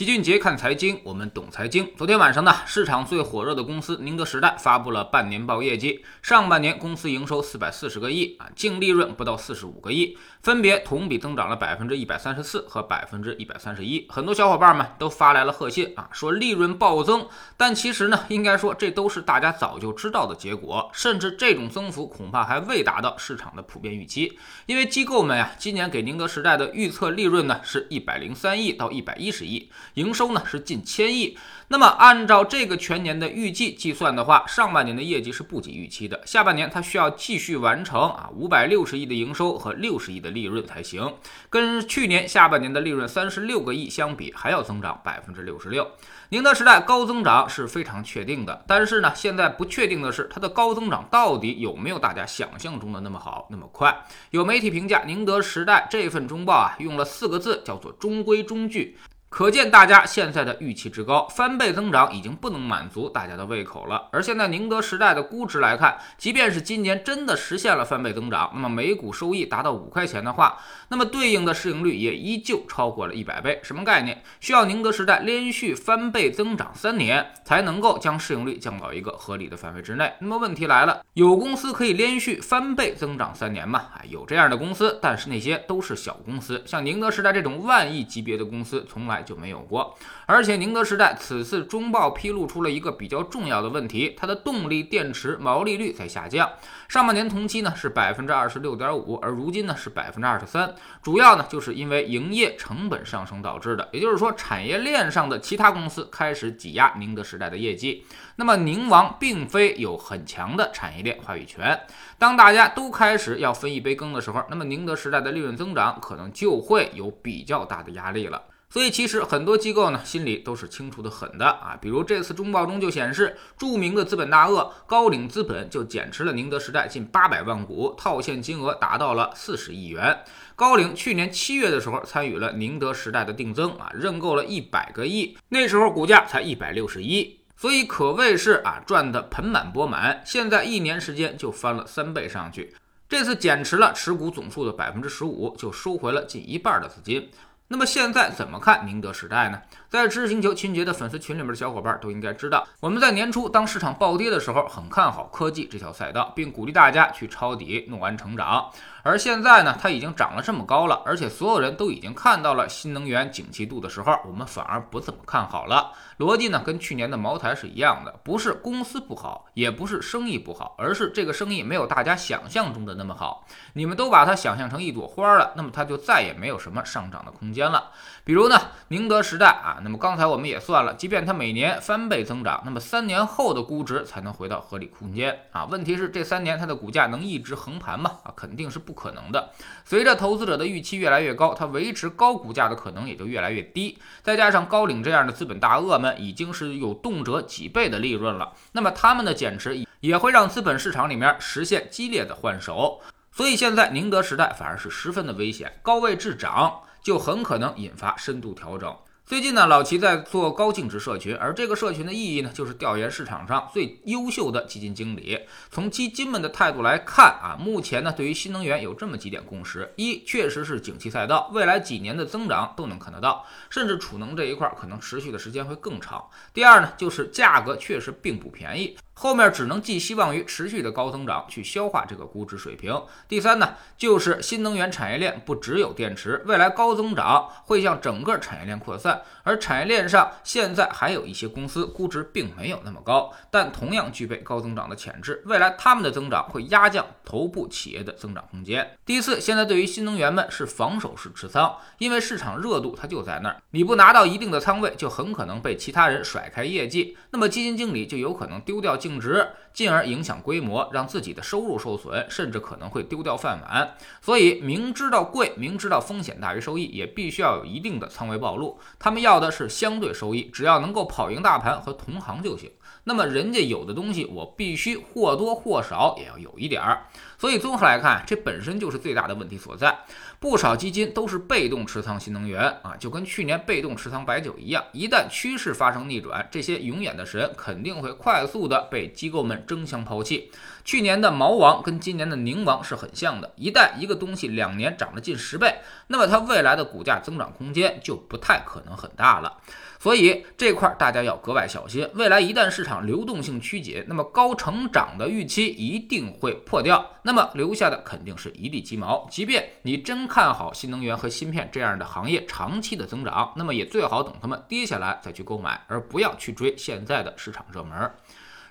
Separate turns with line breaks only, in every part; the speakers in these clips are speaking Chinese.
齐俊杰看财经，我们懂财经。昨天晚上呢，市场最火热的公司宁德时代发布了半年报业绩，上半年公司营收四百四十个亿啊，净利润不到四十五个亿，分别同比增长了百分之一百三十四和百分之一百三十一。很多小伙伴们都发来了贺信啊，说利润暴增。但其实呢，应该说这都是大家早就知道的结果，甚至这种增幅恐怕还未达到市场的普遍预期。因为机构们呀，今年给宁德时代的预测利润呢是一百零三亿到一百一十亿。营收呢是近千亿，那么按照这个全年的预计计算的话，上半年的业绩是不及预期的，下半年它需要继续完成啊五百六十亿的营收和六十亿的利润才行，跟去年下半年的利润三十六个亿相比，还要增长百分之六十六。宁德时代高增长是非常确定的，但是呢，现在不确定的是它的高增长到底有没有大家想象中的那么好那么快？有媒体评价宁德时代这份中报啊，用了四个字，叫做中规中矩。可见大家现在的预期之高，翻倍增长已经不能满足大家的胃口了。而现在宁德时代的估值来看，即便是今年真的实现了翻倍增长，那么每股收益达到五块钱的话，那么对应的市盈率也依旧超过了一百倍。什么概念？需要宁德时代连续翻倍增长三年，才能够将市盈率降到一个合理的范围之内。那么问题来了，有公司可以连续翻倍增长三年吗？啊，有这样的公司，但是那些都是小公司，像宁德时代这种万亿级别的公司，从来。就没有过，而且宁德时代此次中报披露出了一个比较重要的问题，它的动力电池毛利率在下降，上半年同期呢是百分之二十六点五，而如今呢是百分之二十三，主要呢就是因为营业成本上升导致的，也就是说产业链上的其他公司开始挤压宁德时代的业绩，那么宁王并非有很强的产业链话语权，当大家都开始要分一杯羹的时候，那么宁德时代的利润增长可能就会有比较大的压力了。所以其实很多机构呢心里都是清楚的很的啊，比如这次中报中就显示，著名的资本大鳄高瓴资本就减持了宁德时代近八百万股，套现金额达到了四十亿元。高瓴去年七月的时候参与了宁德时代的定增啊，认购了一百个亿，那时候股价才一百六十一，所以可谓是啊赚得盆满钵满。现在一年时间就翻了三倍上去，这次减持了持股总数的百分之十五，就收回了近一半的资金。那么现在怎么看宁德时代呢？在知识星球秦杰的粉丝群里面的小伙伴都应该知道，我们在年初当市场暴跌的时候，很看好科技这条赛道，并鼓励大家去抄底弄完成长。而现在呢，它已经涨了这么高了，而且所有人都已经看到了新能源景气度的时候，我们反而不怎么看好了。逻辑呢，跟去年的茅台是一样的，不是公司不好，也不是生意不好，而是这个生意没有大家想象中的那么好。你们都把它想象成一朵花了，那么它就再也没有什么上涨的空间间了。比如呢，宁德时代啊，那么刚才我们也算了，即便它每年翻倍增长，那么三年后的估值才能回到合理空间啊。问题是这三年它的股价能一直横盘吗？啊，肯定是不。可能的。随着投资者的预期越来越高，它维持高股价的可能也就越来越低。再加上高瓴这样的资本大鳄们已经是有动辄几倍的利润了，那么他们的减持也会让资本市场里面实现激烈的换手。所以现在宁德时代反而是十分的危险，高位滞涨就很可能引发深度调整。最近呢，老齐在做高净值社群，而这个社群的意义呢，就是调研市场上最优秀的基金经理。从基金们的态度来看啊，目前呢，对于新能源有这么几点共识：一，确实是景气赛道，未来几年的增长都能看得到，甚至储能这一块可能持续的时间会更长；第二呢，就是价格确实并不便宜。后面只能寄希望于持续的高增长去消化这个估值水平。第三呢，就是新能源产业链不只有电池，未来高增长会向整个产业链扩散，而产业链上现在还有一些公司估值并没有那么高，但同样具备高增长的潜质，未来他们的增长会压降头部企业的增长空间。第四，现在对于新能源们是防守式持仓，因为市场热度它就在那儿，你不拿到一定的仓位，就很可能被其他人甩开业绩，那么基金经理就有可能丢掉净。净值，进而影响规模，让自己的收入受损，甚至可能会丢掉饭碗。所以，明知道贵，明知道风险大于收益，也必须要有一定的仓位暴露。他们要的是相对收益，只要能够跑赢大盘和同行就行。那么，人家有的东西，我必须或多或少也要有一点儿。所以，综合来看，这本身就是最大的问题所在。不少基金都是被动持仓新能源啊，就跟去年被动持仓白酒一样。一旦趋势发生逆转，这些永远的神肯定会快速的被机构们争相抛弃。去年的毛王跟今年的宁王是很像的。一旦一个东西两年涨了近十倍，那么它未来的股价增长空间就不太可能很大了。所以这块大家要格外小心。未来一旦市场流动性趋紧，那么高成长的预期一定会破掉，那么留下的肯定是一地鸡毛。即便你真看好新能源和芯片这样的行业长期的增长，那么也最好等它们跌下来再去购买，而不要去追现在的市场热门。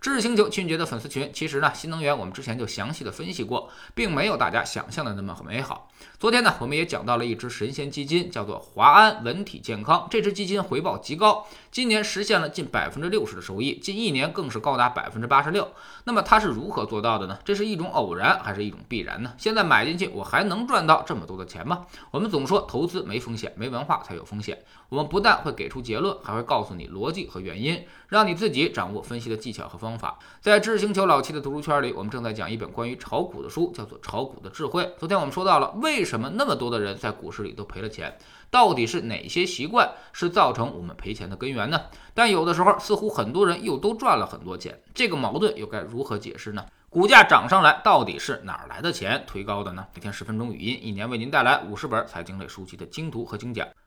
知识星球秦杰的粉丝群，其实呢，新能源我们之前就详细的分析过，并没有大家想象的那么美好。昨天呢，我们也讲到了一只神仙基金，叫做华安文体健康。这只基金回报极高，今年实现了近百分之六十的收益，近一年更是高达百分之八十六。那么它是如何做到的呢？这是一种偶然还是一种必然呢？现在买进去，我还能赚到这么多的钱吗？我们总说投资没风险，没文化才有风险。我们不但会给出结论，还会告诉你逻辑和原因，让你自己掌握分析的技巧和方方法。在知识星球老七的读书圈里，我们正在讲一本关于炒股的书，叫做《炒股的智慧》。昨天我们说到了为什么那么多的人在股市里都赔了钱，到底是哪些习惯是造成我们赔钱的根源呢？但有的时候，似乎很多人又都赚了很多钱，这个矛盾又该如何解释呢？股价涨上来，到底是哪儿来的钱推高的呢？每天十分钟语音，一年为您带来五十本财经类书籍的精读和精讲。